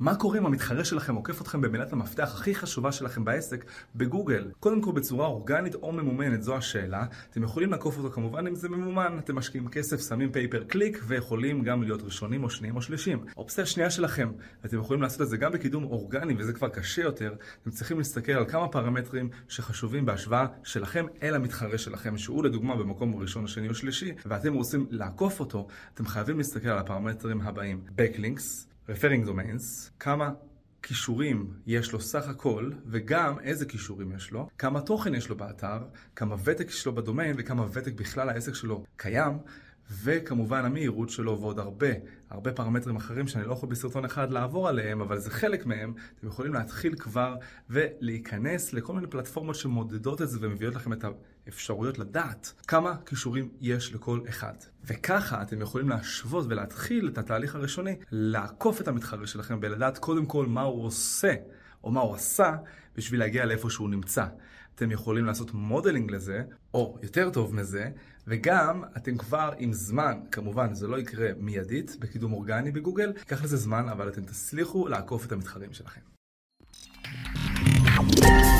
מה קורה אם המתחרה שלכם עוקף אתכם במילת המפתח הכי חשובה שלכם בעסק בגוגל? קודם כל בצורה אורגנית או ממומנת, זו השאלה. אתם יכולים לעקוף אותו כמובן אם זה ממומן. אתם משקיעים כסף, שמים פייפר קליק ויכולים גם להיות ראשונים או שניים או שלישים. האופציה השנייה שלכם, אתם יכולים לעשות את זה גם בקידום אורגני וזה כבר קשה יותר. אתם צריכים להסתכל על כמה פרמטרים שחשובים בהשוואה שלכם אל המתחרה שלכם, שהוא לדוגמה במקום ראשון שני או שלישי, ואתם רוצים לעקוף אותו, אתם חייבים להסתכל על הפרמטרים הבאים: Backlinks Referring Domains, כמה כישורים יש לו סך הכל, וגם איזה כישורים יש לו, כמה תוכן יש לו באתר, כמה ותק יש לו בדומיין, וכמה ותק בכלל העסק שלו קיים, וכמובן המהירות שלו ועוד הרבה, הרבה פרמטרים אחרים שאני לא יכול בסרטון אחד לעבור עליהם, אבל זה חלק מהם. אתם יכולים להתחיל כבר ולהיכנס לכל מיני פלטפורמות שמודדות את זה ומביאות לכם את האפשרויות לדעת כמה כישורים יש לכל אחד. וככה אתם יכולים להשוות ולהתחיל את התהליך הראשוני, לעקוף את המתחרה שלכם ולדעת קודם כל מה הוא עושה. או מה הוא עשה בשביל להגיע לאיפה שהוא נמצא. אתם יכולים לעשות modeling לזה, או יותר טוב מזה, וגם אתם כבר עם זמן, כמובן זה לא יקרה מיידית בקידום אורגני בגוגל, ייקח לזה זמן, אבל אתם תצליחו לעקוף את המתחרים שלכם. thank you